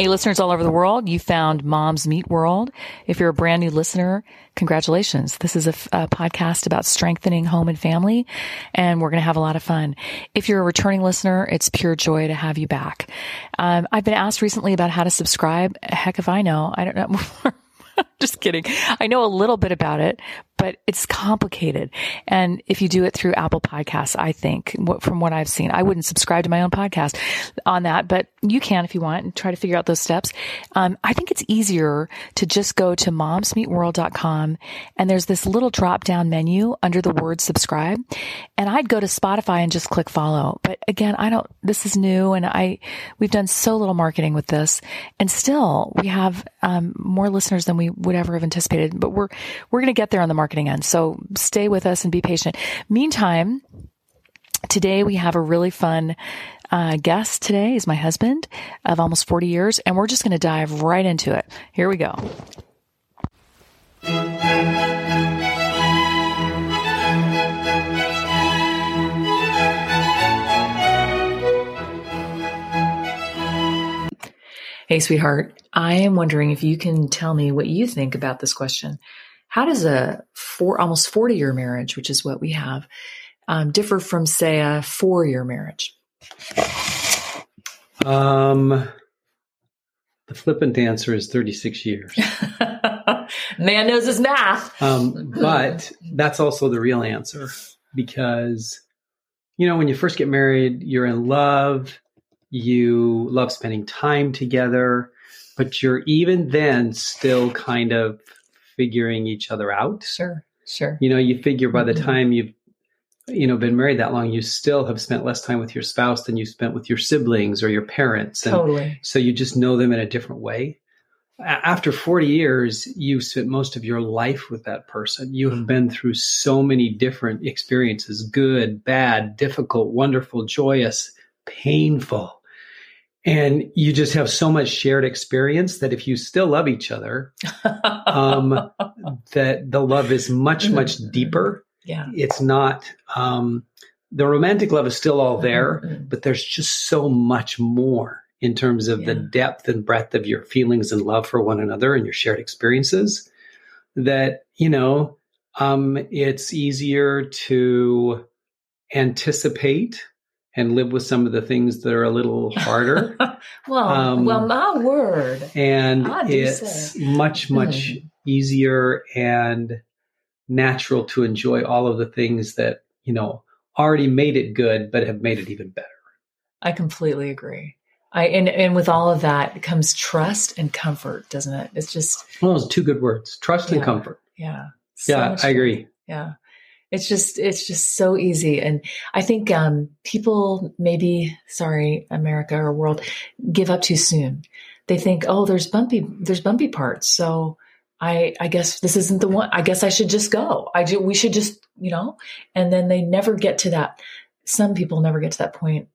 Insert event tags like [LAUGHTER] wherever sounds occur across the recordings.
Hey, listeners all over the world, you found Moms Meet World. If you're a brand new listener, congratulations. This is a, a podcast about strengthening home and family, and we're going to have a lot of fun. If you're a returning listener, it's pure joy to have you back. Um, I've been asked recently about how to subscribe. Heck if I know. I don't know. [LAUGHS] [LAUGHS] Just kidding. I know a little bit about it, but it's complicated. And if you do it through Apple Podcasts, I think from what I've seen, I wouldn't subscribe to my own podcast on that, but you can if you want and try to figure out those steps. Um, I think it's easier to just go to momsmeetworld.com and there's this little drop down menu under the word subscribe. And I'd go to Spotify and just click follow. But again, I don't, this is new and I, we've done so little marketing with this and still we have, um, more listeners than we would ever have anticipated, but we're, we're going to get there on the marketing end. So stay with us and be patient. Meantime, today we have a really fun uh, guest today is my husband of almost 40 years, and we're just going to dive right into it. Here we go. Hey, sweetheart, I am wondering if you can tell me what you think about this question. How does a four, almost 40 year marriage, which is what we have, um, differ from, say, a four year marriage? Um, the flippant answer is 36 years. [LAUGHS] Man knows his math. Um, but that's also the real answer because, you know, when you first get married, you're in love, you love spending time together, but you're even then still kind of figuring each other out. Sure, sure. You know, you figure by the mm-hmm. time you've you know been married that long, you still have spent less time with your spouse than you spent with your siblings or your parents. And totally. So you just know them in a different way. After 40 years, you've spent most of your life with that person. You have been through so many different experiences good, bad, difficult, wonderful, joyous, painful and you just have so much shared experience that if you still love each other [LAUGHS] um, that the love is much mm-hmm. much deeper yeah it's not um, the romantic love is still all there mm-hmm. but there's just so much more in terms of yeah. the depth and breadth of your feelings and love for one another and your shared experiences that you know um, it's easier to anticipate and live with some of the things that are a little [LAUGHS] harder. well, um, well, my word. And it's much, much mm. easier and natural to enjoy all of the things that, you know, already made it good, but have made it even better. I completely agree. I and, and with all of that comes trust and comfort, doesn't it? It's just well, those two good words. Trust yeah, and comfort. Yeah. So yeah, I agree. Yeah it's just it's just so easy. And i think um, people maybe sorry america or world give up too soon. They think oh there's bumpy there's bumpy parts. So i i guess this isn't the one i guess i should just go. I do we should just you know? And then they never get to that some people never get to that point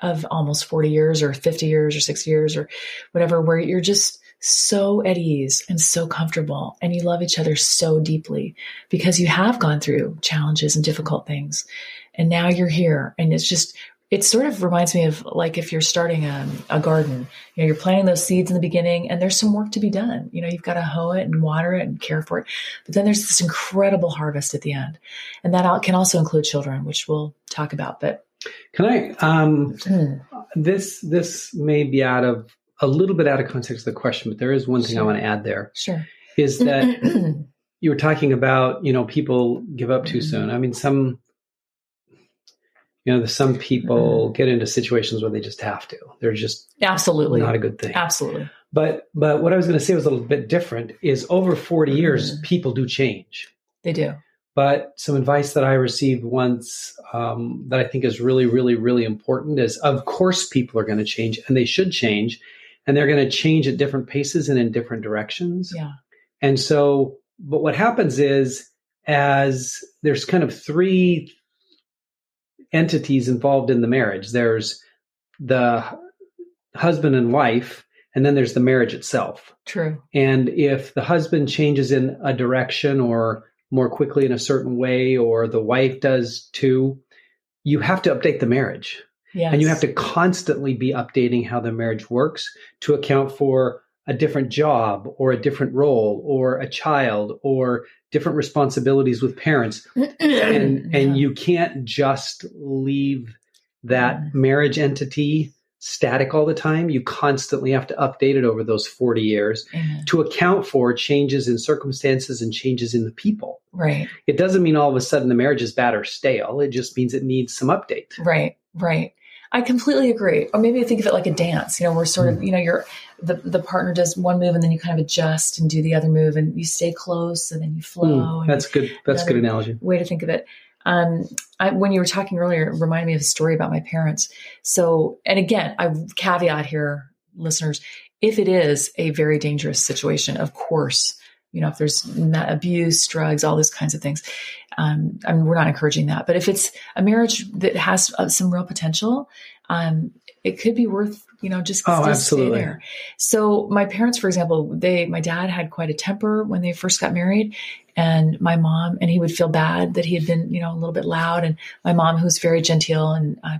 of almost 40 years or 50 years or 60 years or whatever where you're just so at ease and so comfortable and you love each other so deeply because you have gone through challenges and difficult things. And now you're here and it's just it sort of reminds me of like if you're starting a, a, garden you know you're planting those seeds in the beginning and there's some work to be done. You know you've got to hoe it and water it and care for it but then there's this incredible harvest at the end. And that can also include children which we'll talk about but can i um mm. this this may be out of a little bit out of context of the question, but there is one thing sure. I want to add there. Sure. Is that [CLEARS THROAT] you were talking about, you know, people give up too soon. I mean, some, you know, some people mm-hmm. get into situations where they just have to. They're just absolutely not a good thing. Absolutely. But but what I was going to say was a little bit different. Is over forty years, mm-hmm. people do change. They do. But some advice that I received once um, that I think is really, really, really important is, of course, people are going to change, and they should change and they're going to change at different paces and in different directions. Yeah. And so, but what happens is, as there's kind of three entities involved in the marriage there's the husband and wife, and then there's the marriage itself. True. And if the husband changes in a direction or more quickly in a certain way, or the wife does too, you have to update the marriage. Yes. And you have to constantly be updating how the marriage works to account for a different job or a different role or a child or different responsibilities with parents. and [CLEARS THROAT] and you can't just leave that Mhm. marriage entity static all the time. You constantly have to update it over those 40 years Amen. to account for changes in circumstances and changes in the people. Right. It doesn't mean all of a sudden the marriage is bad or stale. It just means it needs some update. Right, right. I completely agree. Or maybe think of it like a dance. You know, where sort of, you know, you're the the partner does one move and then you kind of adjust and do the other move and you stay close and then you flow. Mm, that's good. That's a good analogy. way to think of it. Um, I, when you were talking earlier, it reminded me of a story about my parents. So, and again, I caveat here, listeners, if it is a very dangerous situation, of course, you know, if there's abuse, drugs, all those kinds of things, um, I mean, we're not encouraging that. But if it's a marriage that has uh, some real potential, um, it could be worth, you know, just, Oh, just stay absolutely. there. So my parents, for example, they, my dad had quite a temper when they first got married and my mom, and he would feel bad that he had been, you know, a little bit loud. And my mom, who's very genteel and uh,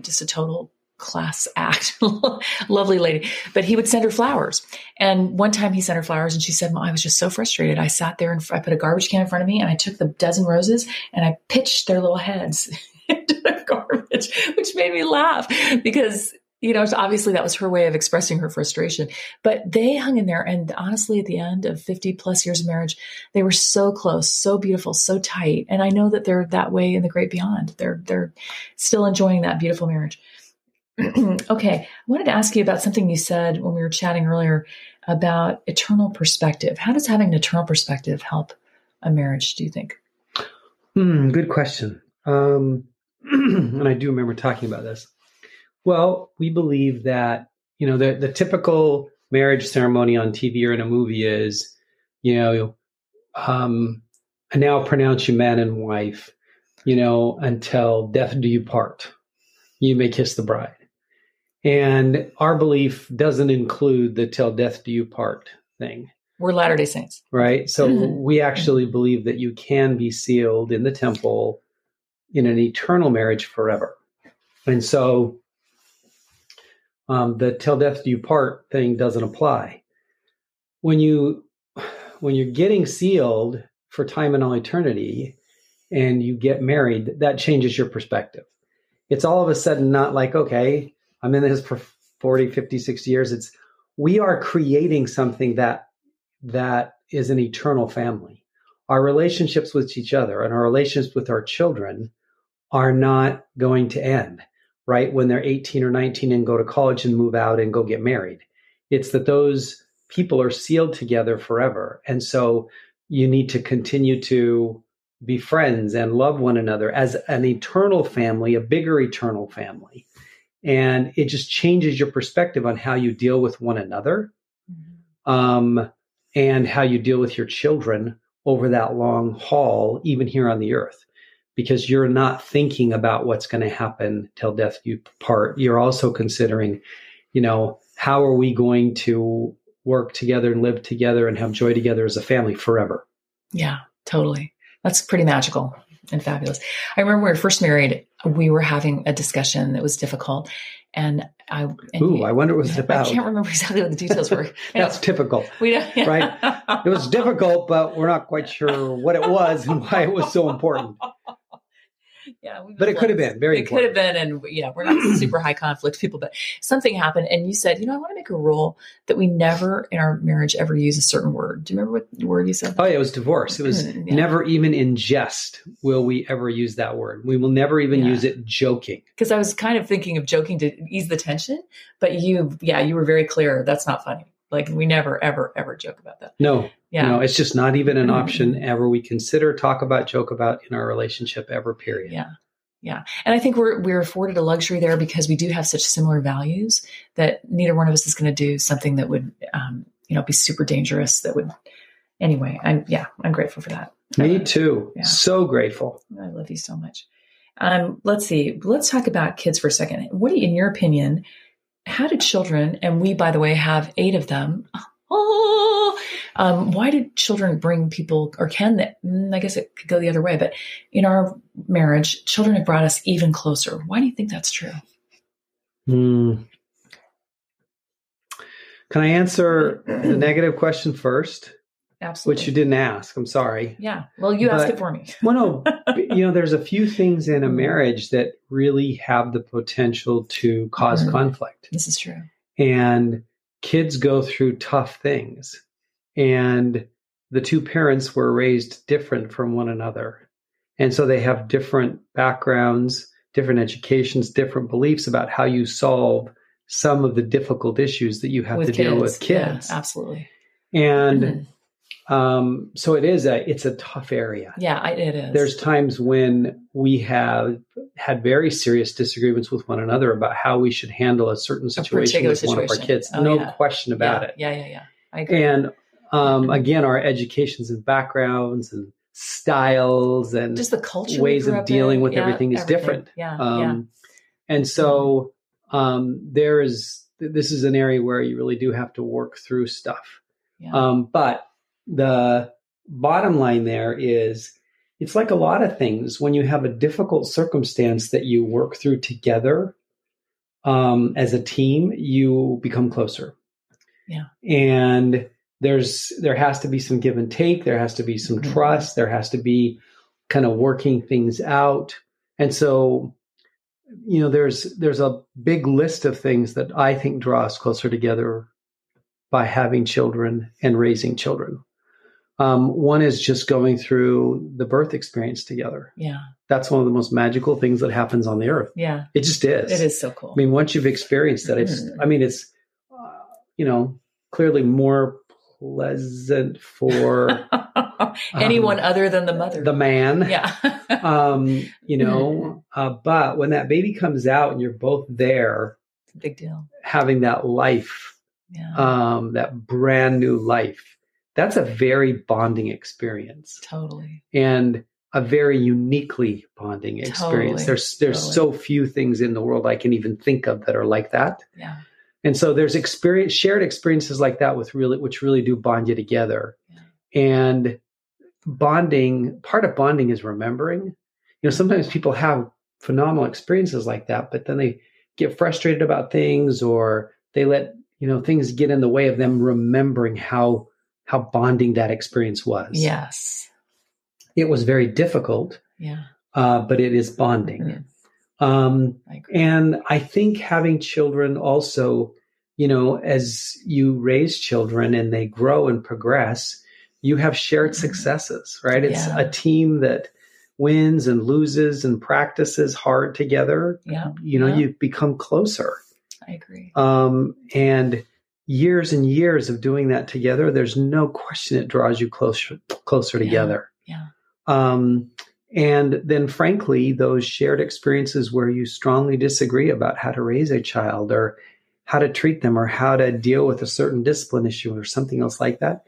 just a total class act, [LAUGHS] lovely lady, but he would send her flowers. And one time he sent her flowers and she said, Mom, I was just so frustrated. I sat there and I put a garbage can in front of me and I took the dozen roses and I pitched their little heads [LAUGHS] into the garbage, which made me laugh because you know, obviously that was her way of expressing her frustration. But they hung in there. And honestly, at the end of 50 plus years of marriage, they were so close, so beautiful, so tight. And I know that they're that way in the great beyond. They're, they're still enjoying that beautiful marriage. [CLEARS THROAT] okay. I wanted to ask you about something you said when we were chatting earlier about eternal perspective. How does having an eternal perspective help a marriage, do you think? Hmm, good question. Um, [CLEARS THROAT] and I do remember talking about this. Well, we believe that you know the the typical marriage ceremony on TV or in a movie is, you know, um, I now pronounce you man and wife, you know, until death do you part. You may kiss the bride. And our belief doesn't include the till death do you part thing We're Latter day Saints. right? So Mhm. we actually believe that you can be sealed in the temple in an eternal marriage forever. And so um, the till death do you part thing doesn't apply. When you when you're getting sealed for time and all eternity and you get married, that changes your perspective. It's all of a sudden not like, okay, I'm in this for 40, 50, 60 years. It's we are creating something that that is an eternal family. Our relationships with each other and our relationships with our children are not going to end, right? When they're 18 or 19 and go to college and move out and go get married. It's that those people are sealed together forever. And so you need to continue to be friends and love one another as an eternal family, a bigger eternal family. And it just changes your perspective on how you deal with one another um, and how you deal with your children over that long haul, even here on the earth, because you're not thinking about what's going to happen till death you part. You're also considering, you know, how are we going to work together and live together and have joy together as a family forever? Yeah, totally. That's pretty magical and fabulous. I remember when we were first married, we were having a discussion that was difficult. And I, and Ooh, you- I wonder what it was about. [LAUGHS] I can't remember exactly what the details were. [LAUGHS] That's typical. [LAUGHS] we don't, right. It was difficult, but we're not quite sure what it was and why it was so important. Yeah, But it could have been very It could have been, and yeah, we're not [CLEARS THROAT] super high conflict people, but something happened, and you said, you know, I want to make a rule that we never in our marriage ever use a certain word. Do you remember what word you said? Oh, yeah, it was divorce. It was Mm, yeah. never even in jest will we ever use that word. We will never even Yeah. use it joking. Because I was kind of thinking of joking to ease the tension, but you, yeah, you were very clear. That's not funny. Like we never, ever, ever joke about that. No, Yeah. no, it's just not even an Mhm. option ever we consider, talk about, joke about in our relationship ever, period. Yeah. Yeah. And I think we're we're afforded a luxury there because we do have such similar values that neither one of us is going to do something that would um, you know, be super dangerous that would anyway, I'm yeah, I'm grateful for that. Me too. Yeah. So grateful. I love you so much. Um, let's see. Let's talk about kids for a second. What do you, in your opinion, how do children, and we, by the way, have eight of them. Oh, um, why do children bring people, or can they? mm, I guess it could go the other way, but in our marriage, children have brought us even closer. Why do you think that's true? Hmm. Can I answer the negative question first, Absolutely. which you didn't ask? I'm sorry. Yeah. Well, you asked it for me. [LAUGHS] Well, no, [LAUGHS] you know, there's a few things in a marriage that really have the potential to because Mhm. conflict. This is true. and kids go through tough things and the two parents were raised different from one another and so they have different backgrounds different educations different beliefs about how you solve some of the difficult issues that you have to deal with Yeah, kids absolutely. and Mhm. Um, so it is a it's a tough area Yeah, it is. there's times when we have had very serious disagreements with one another about how we should handle a certain situation particular with one of our kids. Oh, no yeah. question about yeah, it. Yeah, yeah, yeah. I agree. And um, again, our educations and backgrounds and styles and just the culture ways of dealing in. with Yeah, everything is different. Yeah, um, yeah. And so um, there is this is an area where you really do have to work through stuff. yeah. Um, but the bottom line there is it's like a lot of things when you have a difficult circumstance that you work through together um, as a team, you become closer. Yeah. And there's there has to be some give and take. There has to be some Mhm. trust. There has to be kind of working things out. And so, you know, there's there's a big list of things that I think draw us closer together by having children and raising children. Um, one is just going through the birth experience together. yeah, That's one of the most magical things that happens on the earth. yeah. It just is. It is so cool. I mean, once you've experienced that, it's, Mhm. I mean, it's, uh, you know, clearly more pleasant for [LAUGHS] Anyone other than the mother. um, the man. yeah. [LAUGHS] Um, you know, uh, but when that baby comes out and you're both there Big deal. having that life, Yeah. um, that brand new life, that's a very bonding experience totally. and a very uniquely bonding experience. Totally, There's there's totally. so few things in the world I can even think of that are like that. Yeah. And so there's experience shared experiences like that with really which really do bond you together. Yeah. And bonding, part of bonding is remembering. You know, sometimes people have phenomenal experiences like that, but then they get frustrated about things or they let, you know, things get in the way of them remembering how how bonding that experience was. Yes. It was very difficult, Yeah. uh, but it is bonding. Um, I and I think having children also, you know, as you raise children and they grow and progress, you have shared Mhm. successes, right? It's Yeah. a team that wins and loses and practices hard together. Yeah. You know, Yeah. you become closer. I agree. Um, and years and years of doing that together, there's no question it draws you closer closer Yeah. together. Yeah. Um, and then, frankly, those shared experiences where you strongly disagree about how to raise a child or how to treat them or how to deal with a certain discipline issue or something else like that,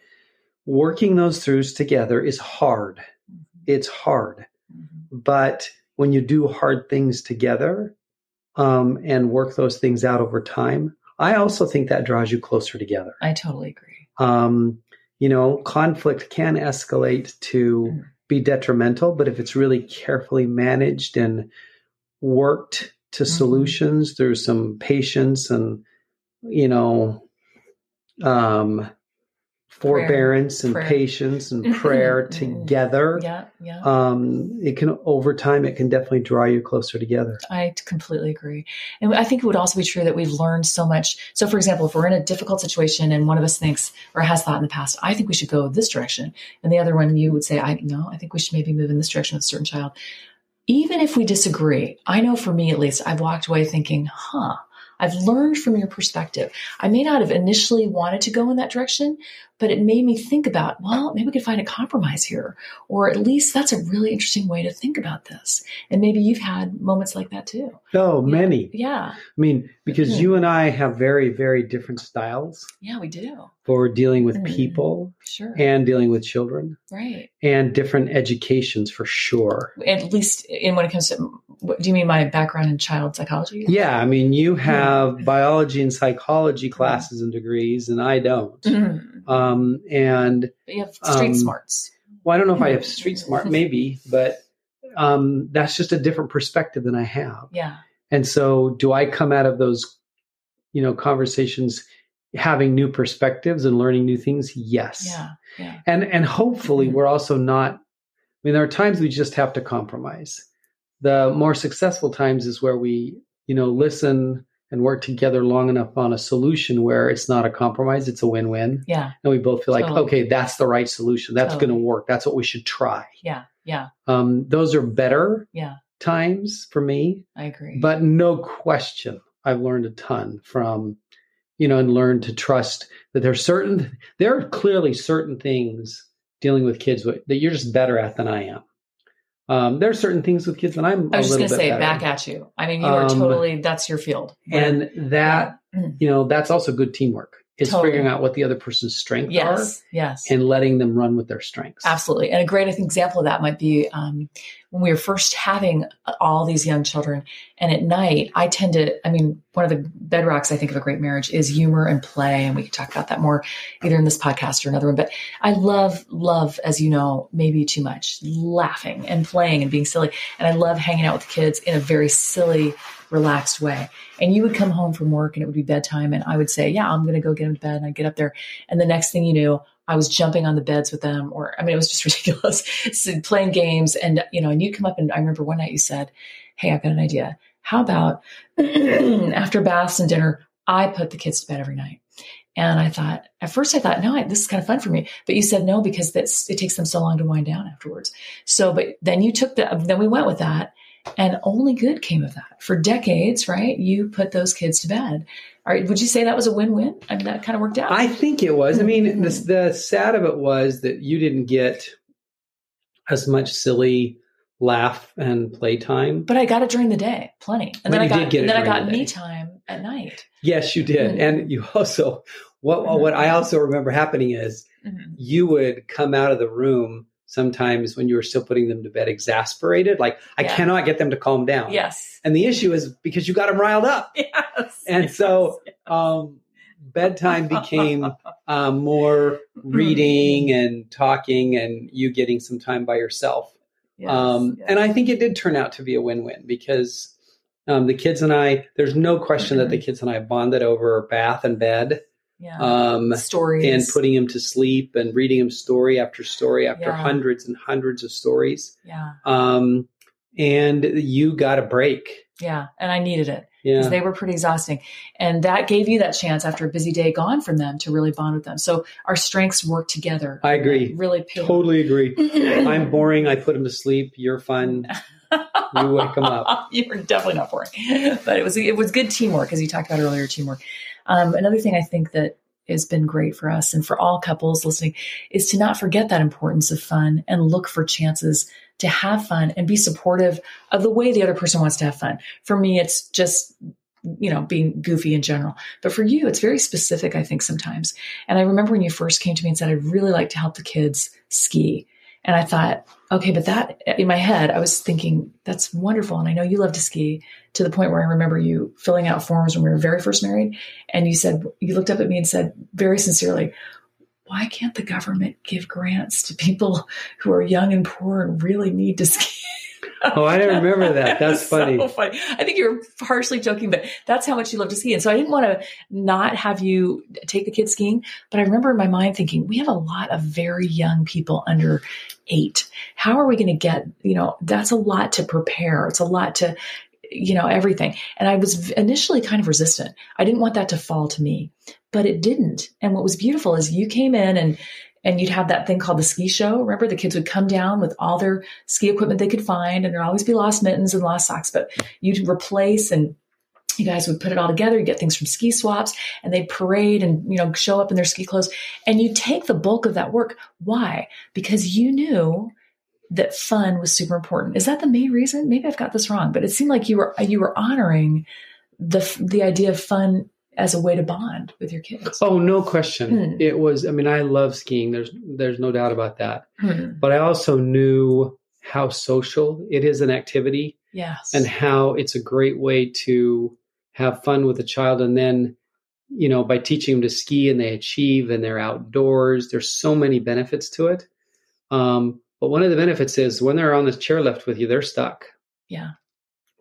working those throughs together is hard. Mhm. It's hard. Mhm. But when you do hard things together um, and work those things out over time, I also think that draws you closer together. I totally agree. Um, you know, conflict can escalate to Mm. be detrimental, but if it's really carefully managed and worked to Mhm. solutions through some patience and, you know, um, forbearance and Prayer. patience and [LAUGHS] prayer Mhm. together, Yeah. Yeah. um, it can, over time, it can definitely draw you closer together. I completely agree. And I think it would also be true that we've learned so much. So, for example, if we're in a difficult situation and one of us thinks or has thought in the past, I think we should go this direction, and the other one you would say, I no, I think we should maybe move in this direction with a certain child. Even if we disagree, I know for me at least, I've walked away thinking, huh, I've learned from your perspective. I may not have initially wanted to go in that direction, but it made me think about, well, maybe we could find a compromise here. Or at least that's a really interesting way to think about this. And maybe you've had moments like that too. Oh, Yeah. many. Yeah. I mean, because Mhm. you and I have very, very different styles Yeah, we do. for dealing with Mhm. people Sure. and dealing with children right. and different educations for sure. At least in when it comes to, what, do you mean my background in child psychology? Yeah, I mean, you have Mhm. biology and psychology classes and degrees, and I don't. Mhm. Um, and you have street Um, smarts. well, I don't know if I have street smart, maybe, but um, that's just a different perspective than I have. Yeah. And so, do I come out of those, you know, conversations having new perspectives and learning new things? Yes. Yeah. Yeah. And and hopefully, Mhm. we're also not. I mean, there are times we just have to compromise. The more successful times is where we, you know, listen and work together long enough on a solution where it's not a compromise; it's a win-win, Yeah. and we both feel like, okay, that's the right solution. That's Totally. going to work. That's what we should try. Yeah. Yeah. Um, those are better Yeah. times for me. I agree. But no question, I've learned a ton from, you know, and learned to trust that there's certain, there are clearly certain things dealing with kids that you're just better at than I am. Um, there are certain things with kids that I'm I was just going to say better. back at you. I mean, you are Um, totally, that's your field. and that, Yeah. [CLEARS THROAT] you know, that's also good teamwork. It's Totally. figuring out what the other person's strengths yes. Yes. and letting them run with their strengths. Absolutely. And a great example of that might be um, when we were first having all these young children. And at night, I tend to, I mean, one of the bedrocks I think of a great marriage is humor and play. And we can talk about that more either in this podcast or another one. But I love, love, as you know, maybe too much, laughing and playing and being silly. And I love hanging out with the kids in a very silly, relaxed way. And you would come home from work and it would be bedtime. And I would say, Yeah, I'm going to go get them to bed. And I'd get up there. And the next thing you knew, I was jumping on the beds with them, or I mean, it was just [LAUGHS] ridiculous. so playing games, and you know, and you come up and I remember one night you said, "Hey, I've got an idea. How about [CLEARS THROAT] after baths and dinner, I put the kids to bed every night?" And I thought, at first, I thought, no, I, this is kind of fun for me. But you said no because it takes them so long to wind down afterwards. So, but then you took the, then we went with that, and only good came of that. For decades, right? You put those kids to bed. All right, would you say that was a win-win? I mean, that kind of worked out. I think it was. I mean, Mhm. the, the sad of it was that you didn't get as much silly laugh and playtime. But I got it during the day, plenty. And then I got did get it and then I got the me time at night. Yes, you did. Mhm. And you also what what I also remember happening is Mhm. you would come out of the room sometimes when you were still putting them to bed exasperated, like I Yeah. cannot get them to calm down. Yes. And the issue is because you got them riled up. [LAUGHS] Yes. And yes, so um, bedtime became um, [LAUGHS] more reading and talking and you getting some time by yourself. yes, um, yes. And I think it did turn out to be a win-win because um, the kids and I, there's no question that the kids and I bonded over bath and bed yeah. um, stories and putting him to sleep and reading him story after story after Yeah. hundreds and hundreds of stories. yeah. Um, and you got a break. Yeah. And I needed it because Yeah. they were pretty exhausting. And that gave you that chance after a busy day gone from them to really bond with them. So our strengths work together. I agree. Really paid. Totally agree. [LAUGHS] I'm boring. I put him to sleep. You're fun. You wake 'em up. [LAUGHS] You're definitely not boring, but it was it was good teamwork, as you talked about earlier. Teamwork. Um, another thing I think that has been great for us and for all couples listening is to not forget that importance of fun and look for chances to have fun and be supportive of the way the other person wants to have fun. For me, it's just you know being goofy in general. But for you it's very specific i think sometimes. And i remember when you first came to me and said i'd really like to help the kids ski and I thought, okay, but that in my head, I was thinking, that's wonderful. And I know you love to ski to the point where I remember you filling out forms when we were very first married. And you said, you looked up at me and said very sincerely, why can't the government give grants to people who are young and poor and really need to ski? [LAUGHS] Oh, I didn't remember that. [LAUGHS] That's So funny. funny. I think you're partially joking, but that's how much you love to ski. And so I didn't want to not have you take the kids skiing. But I remember in my mind thinking, we have a lot of very young people under eight. How are we going to get, you know, that's a lot to prepare. It's a lot to, you know, everything. And I was initially kind of resistant. I didn't want that to fall to me, but it didn't. And what was beautiful is you came in and and you'd have that thing called the ski show. Remember, the kids would come down with all their ski equipment they could find, and there'd always be lost mittens and lost socks, but you'd replace and you guys would put it all together. You get things from ski swaps, and they'd parade and you know show up in their ski clothes, and you take the bulk of that work. Why? Because you knew that fun was super important. Is that the main reason? Maybe I've got this wrong, but it seemed like you were you were honoring the the idea of fun as a way to bond with your kids. Oh, no question. Hmm. It was. I mean, I love skiing. There's there's no doubt about that. Hmm. But I also knew how social it is an activity Yes. and how it's a great way to have fun with a child. And then, you know, by teaching them to ski and they achieve and they're outdoors, there's so many benefits to it. Um, but one of the benefits is when they're on the chairlift with you, they're stuck. yeah.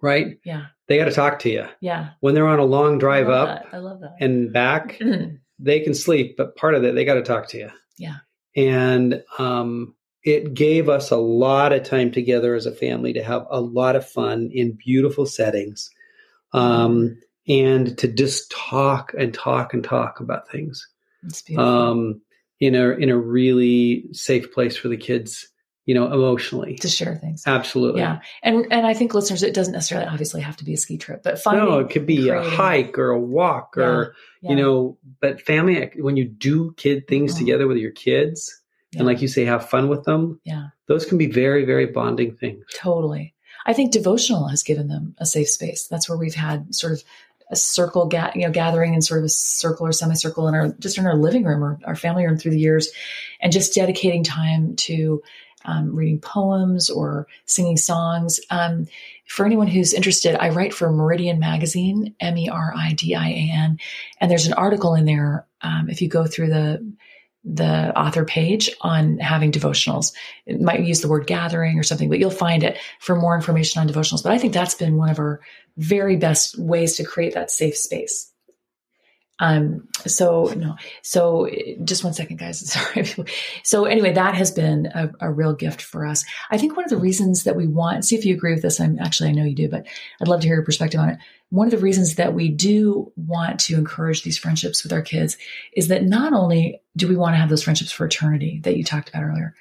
right? Yeah. They got to talk to you. Yeah. When they're on a long drive I up that. I love that. and back, [CLEARS THROAT] they can sleep, but part of it, they got to talk to you. Yeah. And um, it gave us a lot of time together as a family to have a lot of fun in beautiful settings um, and to just talk and talk and talk about things um, in a in a really safe place for the kids, you know, emotionally. to share things. Absolutely. Yeah. And and I think listeners, it doesn't necessarily obviously have to be a ski trip, but finding No, it could be a hike or a walk or yeah, you know, but family when you do kid things together with your kids yeah, and like you say have fun with them, yeah, those can be very very bonding things. totally. I think devotional has given them a safe space. That's where we've had sort of a circle, ga- you know, gathering in sort of a circle or semicircle in our just in our living room or our family room through the years, and just dedicating time to um, reading poems or singing songs. Um, for anyone who's interested, I write for Meridian Magazine, M E R I D I A N, and there's an article in there. Um, if you go through the the author page on having devotionals, it might use the word gathering or something, but you'll find it for more information on devotionals. But I think that's been one of our very best ways to create that safe space. Um, so no, so just one second, guys. [LAUGHS] Sorry. So anyway, that has been a, a real gift for us. I think one of the reasons that we want, see if you agree with this. I'm actually, I know you do, but I'd love to hear your perspective on it. One of the reasons that we do want to encourage these friendships with our kids is that not only do we want to have those friendships for eternity that you talked about earlier,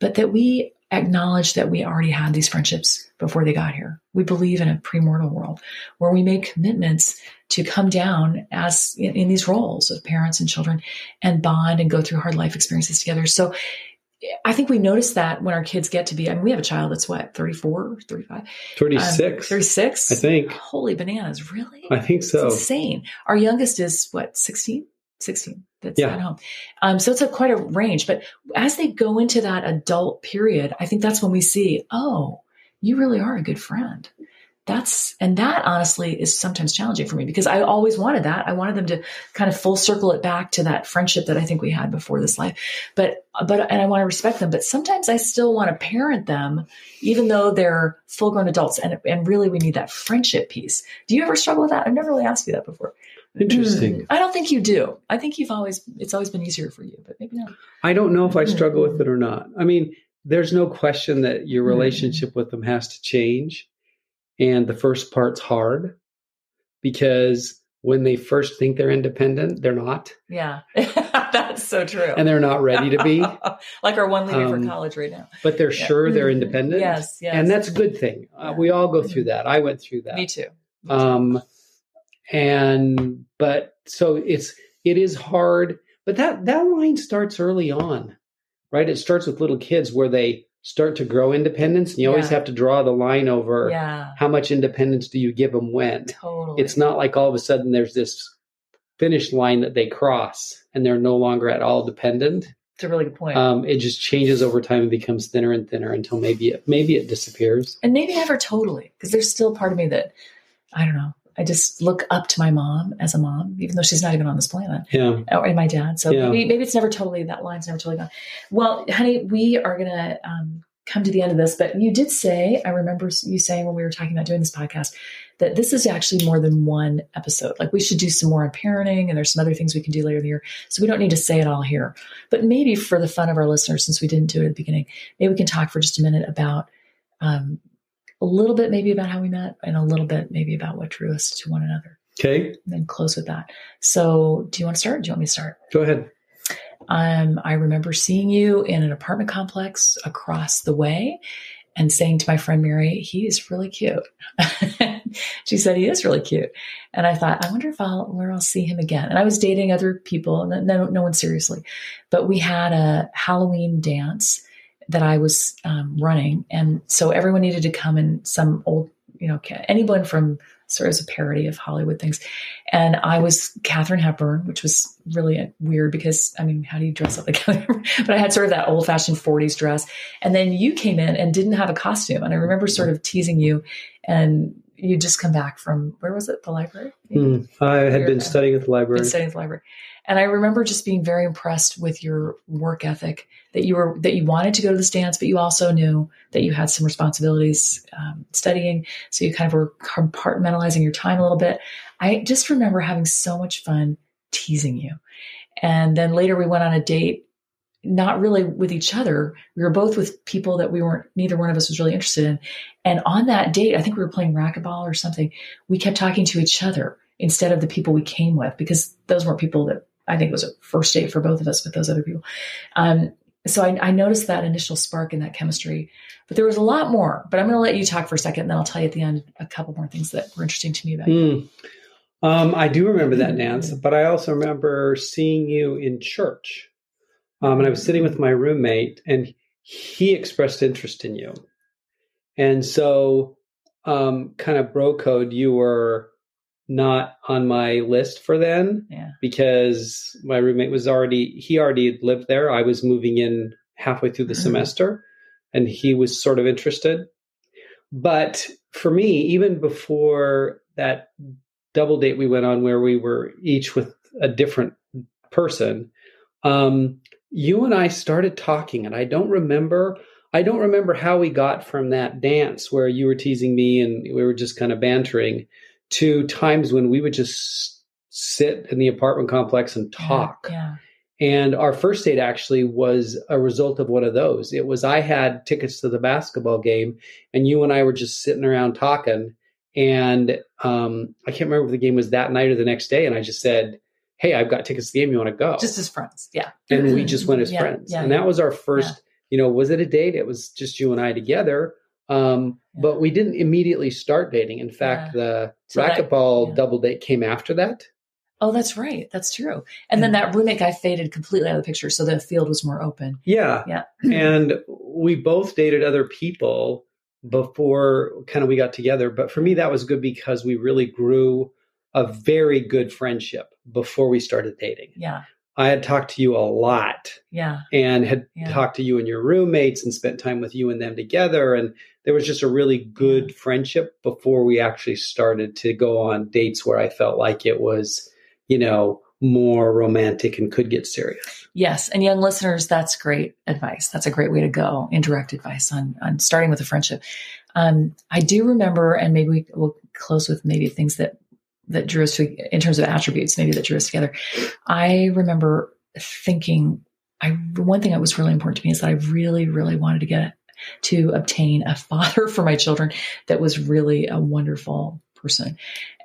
but that we acknowledge that we already had these friendships before they got here. We believe in a premortal world where we make commitments to come down as in, in, these roles of parents and children and bond and go through hard life experiences together. So I think we notice that when our kids get to be, I mean, we have a child that's what, 34, 35? 36. Um, 36? I think. Holy bananas. Really? I think so. It's insane. Our youngest is what, 16? 16 that's Yeah. at home. Um, so it's a quite a range. But as they go into that adult period, I think that's when we see, oh, you really are a good friend. That's and that honestly is sometimes challenging for me because I always wanted that. I wanted them to kind of full circle it back to that friendship that I think we had before this life. But but and I want to respect them, but sometimes I still want to parent them, even though they're full grown adults. And and really we need that friendship piece. Do you ever struggle with that? I've never really asked you that before. Interesting. Mm, [CLEARS THROAT] I don't think you do. I think you've always it's always been easier for you, but maybe not. I don't know if I struggle Mm-hmm. with it or not. I mean, there's no question that your Mm. relationship with them has to change. And the first part's hard because when they first think they're independent, they're not. Yeah. [LAUGHS] That's so true. And they're not ready to be, [LAUGHS] like our one leaving Um, for college right now. but they're Yeah. sure they're Mhm. independent. Yes, yes. And that's a good thing. Uh, Yeah. we all go through that. I went through that. Me too. um and but so it's it is hard but that that line starts early on right it starts with little kids where they start to grow independence and you always have to draw the line over Yeah. how much independence do you give them when Totally. it's not like all of a sudden there's this finish line that they cross and they're no longer at all dependent It's a really good point. um, it just changes over time and becomes thinner and thinner until maybe it maybe it disappears and maybe never totally, because there's still part of me that I don't know. I just look up to my mom as a mom, even though she's not even on this planet. yeah or and my dad. So Yeah. maybe, maybe it's never totally that line's never totally gone. Well, honey, we are gonna um, come to the end of this, but you did say I remember you saying when we were talking about doing this podcast that this is actually more than one episode. Like we should do some more on parenting, and there's some other things we can do later in the year. So we don't need to say it all here, but maybe for the fun of our listeners, since we didn't do it at the beginning, maybe we can talk for just a minute about. Um, a little bit maybe about how we met and a little bit maybe about what drew us to one another okay and then close with that. So, do you want to start? Do you want me to start? go ahead Um, I remember seeing you in an apartment complex across the way and saying to my friend Mary, he is really cute. [LAUGHS] she said he is really cute. And I thought, I wonder if I'll where I'll see him again. And I was dating other people, and no, no one seriously. But we had a Halloween dance that I was um, running. And so everyone needed to come in some old, you know, anyone from sort of a parody of Hollywood things. And I was Katharine Hepburn, which was really weird because, I mean, how do you dress up like [LAUGHS] but I had sort of that old fashioned 40s dress. And then you came in and didn't have a costume. And I remember sort of teasing you and you just come back from where was it? The library. Mm, I had You're- been studying at the library. been studying at the library. And I remember just being very impressed with your work ethic that you were that you wanted to go to this dance, but you also knew that you had some responsibilities um, studying. So you kind of were compartmentalizing your time a little bit. I just remember having so much fun teasing you. And then later we went on a date, not really with each other. We were both with people that we weren't, neither one of us was really interested in. And on that date, I think we were playing racquetball or something. We kept talking to each other instead of the people we came with because those weren't people that I think it was a first date for both of us with those other people. Um, so I, I noticed that initial spark in that chemistry, but there was a lot more. But I'm going to let you talk for a second, and then I'll tell you at the end a couple more things that were interesting to me about you. Hmm. Um, I do remember that [LAUGHS] dance, but I also remember seeing you in church. Um, and I was sitting with my roommate, and he expressed interest in you. And so, um, kind of bro code, you were not on my list for then Yeah. because my roommate was already, he already lived there. I was moving in halfway through the Mhm. semester, and he was sort of interested. But for me, even before that double date we went on where we were each with a different person, um, you and I started talking, and I don't remember. I don't remember how we got from that dance where you were teasing me and we were just kind of bantering to times when we would just sit in the apartment complex and talk. Yeah. And our first date actually was a result of one of those. It was I had tickets to the basketball game, and you and I were just sitting around talking. And um, I can't remember if the game was that night or the next day. And I just said, Hey, I've got tickets to the game. You want to go? Just as friends. Yeah. and we just went as Yeah, friends. yeah, and that was our first, you know, was it a date? It was just you and I together. Um, Yeah. But we didn't immediately start dating. In fact, the So that- racquetball yeah. double date came after that. Oh, that's right. That's true. And then that roommate guy faded completely out of the picture, so the field was more open. Yeah. Yeah. [CLEARS THROAT] [CLEARS THROAT] and we both dated other people before kind of we got together. But for me, that was good because we really grew a very good friendship before we started dating. Yeah. I had talked to you a lot Yeah. and had Yeah. talked to you and your roommates and spent time with you and them together. And there was just a really good friendship before we actually started to go on dates where I felt like it was, you know, more romantic and could get serious. Yes, and young listeners, that's great advice. That's a great way to go. Indirect advice on on starting with a friendship. Um, I do remember, and maybe we will close with maybe things that that drew us to in terms of attributes, maybe that drew us together. I remember thinking, I one thing that was really important to me is that I really, really wanted to get to obtain a father [LAUGHS] for my children that was really a wonderful person.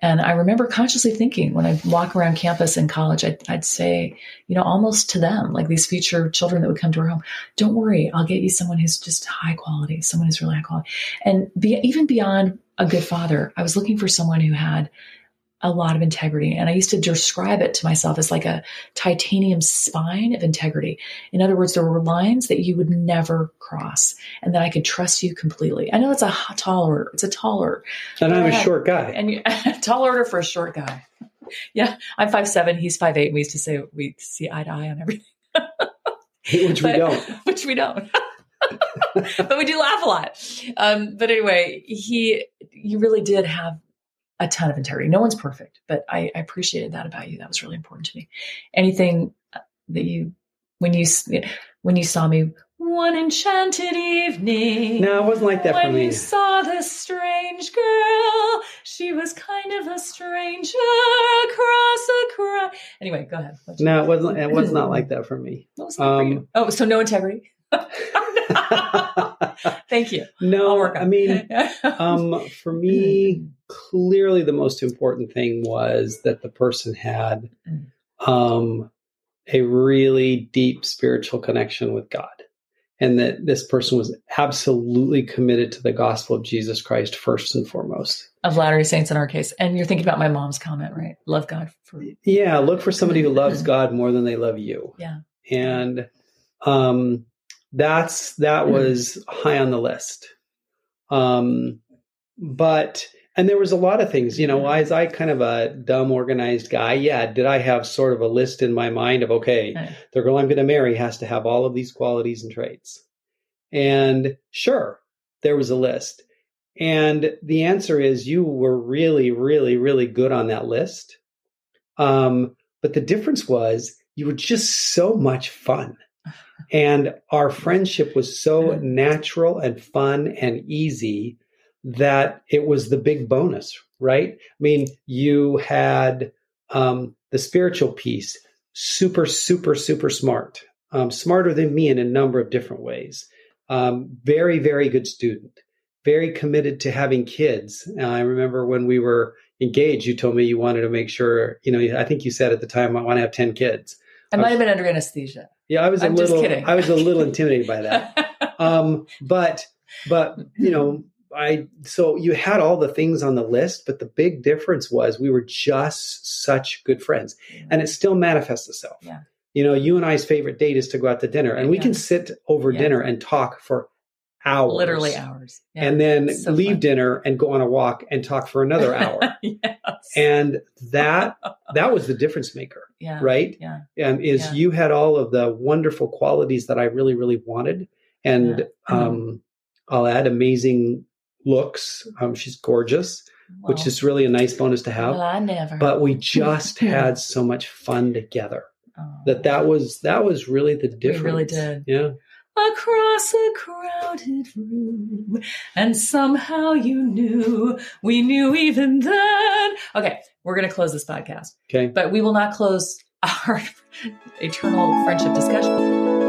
And I remember consciously thinking when I walk around campus in college, I'd, I'd say, you know, almost to them, like these future children that would come to our home, don't worry, I'll get you someone who's just high quality, someone who's really high quality. And be, even beyond a good father, I was looking for someone who had a lot of integrity. And I used to describe it to myself as like a titanium spine of integrity. In other words, there were lines that you would never cross and that I could trust you completely. I know it's a tall order. It's a tall order. And I'm a short guy. And you, [LAUGHS] tall order for a short guy. Yeah, I'm five seven. He's five eight. We used to say we see eye to eye on everything, [LAUGHS] Which we But- don't. [LAUGHS] which we don't. but we do laugh a lot. Um, but anyway, he, you really did have a ton of integrity. No one's perfect, but I, I appreciated that about you. That was really important to me. Anything that you, when you, when you saw me one enchanted evening. No, it wasn't like that when for me. you saw this strange girl, she was kind of a stranger across a. Anyway, go ahead. No, it wasn't. It was not [LAUGHS] like that for me. What was that for um, you? Oh, so no integrity. [LAUGHS] [LAUGHS] Thank you. No, I mean, [LAUGHS] um, for me, clearly the most important thing was that the person had um, a really deep spiritual connection with God. And that this person was absolutely committed to the gospel of Jesus Christ first and foremost. of Latter-day Saints in our case, and you're thinking about my mom's comment, right? Love God for Yeah, look for somebody who loves [LAUGHS] God more than they love you. Yeah. And um that's that was high on the list. Um but and there was a lot of things, you know, as I kind of a dumb organized guy, yeah, did I have sort of a list in my mind of okay, Uh, the girl I'm going to marry has to have all of these qualities and traits. And sure, there was a list. And the answer is you were really, really, really good on that list. Um, but the difference was you were just so much fun. And our friendship was so natural and fun and easy that it was the big bonus, right? I mean, you had um, the spiritual piece, super, super, super smart, um, smarter than me in a number of different ways. Um, very, very good student, very committed to having kids. Uh, I remember when we were engaged, you told me you wanted to make sure, you know, I think you said at the time, I want to have 10 kids. I might have been under anesthesia. Yeah, I was a I'm just little. I was a little [LAUGHS] intimidated by that. Um, but, but, you know, I, so you had all the things on the list, but the big difference was we were just such good friends and it still manifests itself. Yeah. You know, you and I's favorite date is to go out to dinner and we Yeah. can sit over Yeah. dinner and talk for hours. literally hours. Yeah. And then So leave fun. dinner and go on a walk and talk for another [LAUGHS] hour. yes. and that, that was the difference maker, yeah. right? Yeah. um, is Yeah. you had all of the wonderful qualities that I really, really wanted. And Yeah. Mm-hmm. um, I'll add amazing looks. Um, she's gorgeous, which is really a nice bonus to have. Well, I never. But we [LAUGHS] just had so much fun together Oh. that that was that was really the difference. We really did. Yeah. Across a crowded room, and somehow you knew we knew even then. Okay, we're going to close this podcast, Okay. but we will not close our [LAUGHS] eternal friendship discussion.